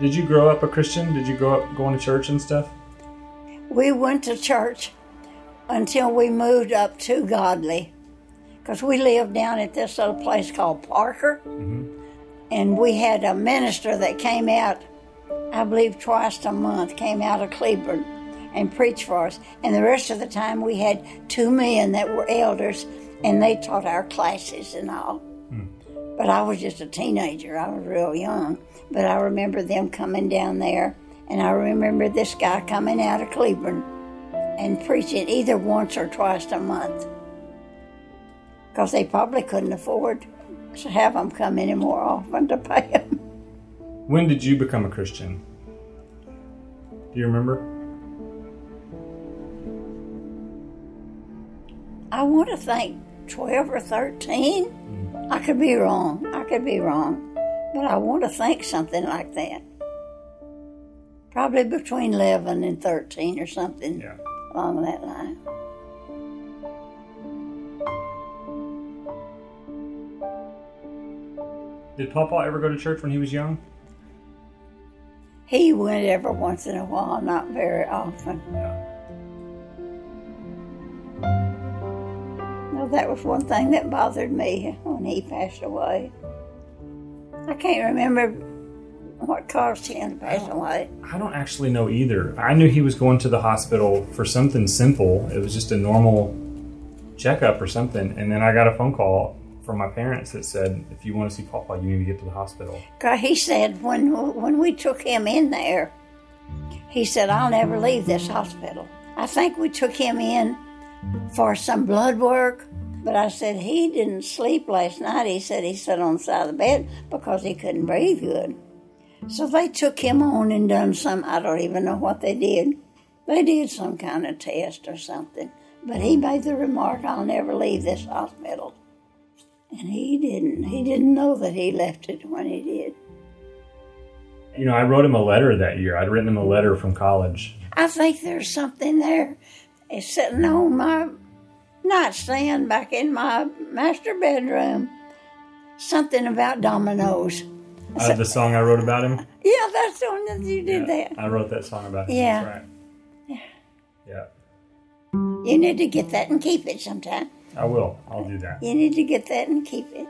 Did you grow up a Christian? Did you grow up going to church and stuff? We went to church until we moved up to Godley. Because we lived down at this little place called Parker. Mm-hmm. And we had a minister that came out, I believe twice a month, came out of Cleveland and preached for us. And the rest of the time we had two men that were elders and they taught our classes and all. But I was just a teenager. I was real young. But I remember them coming down there, and I remember this guy coming out of Cleveland and preaching either once or twice a month. Because they probably couldn't afford to have them come any more often to pay them. When did you become a Christian? Do you remember? I want to think 12 or 13. Mm. I could be wrong. I could be wrong. But I want to think something like that. Probably between 11 and 13 or something Yeah. along that line. Did Papa ever go to church when he was young? He went every once in a while, not very often. Yeah. That was one thing that bothered me when he passed away. I can't remember what caused him to pass away. I don't actually know either. I knew he was going to the hospital for something simple. It was just a normal checkup or something. And then I got a phone call from my parents that said, if you want to see Papa, you need to get to the hospital. he said when when we took him in there, he said, "I'll never leave this hospital." I think we took him in for some blood work, but I said he didn't sleep last night. He said he sat on the side of the bed because he couldn't breathe good. So they took him on and done some. I don't even know what they did. They did some kind of test or something. But he made the remark, "I'll never leave this hospital." And he didn't. He didn't know that he left it when he did. You know, I wrote him a letter that year. I'd written him a letter from college. I think there's something there. It's sitting on my nightstand back in my master bedroom. Something about dominoes. Uh, the song I wrote about him. Yeah, that's the one that you did Yeah, that. I wrote that song about him. Yeah. Right. Yeah. You need to get that and keep it sometime. I will. I'll do that. You need to get that and keep it.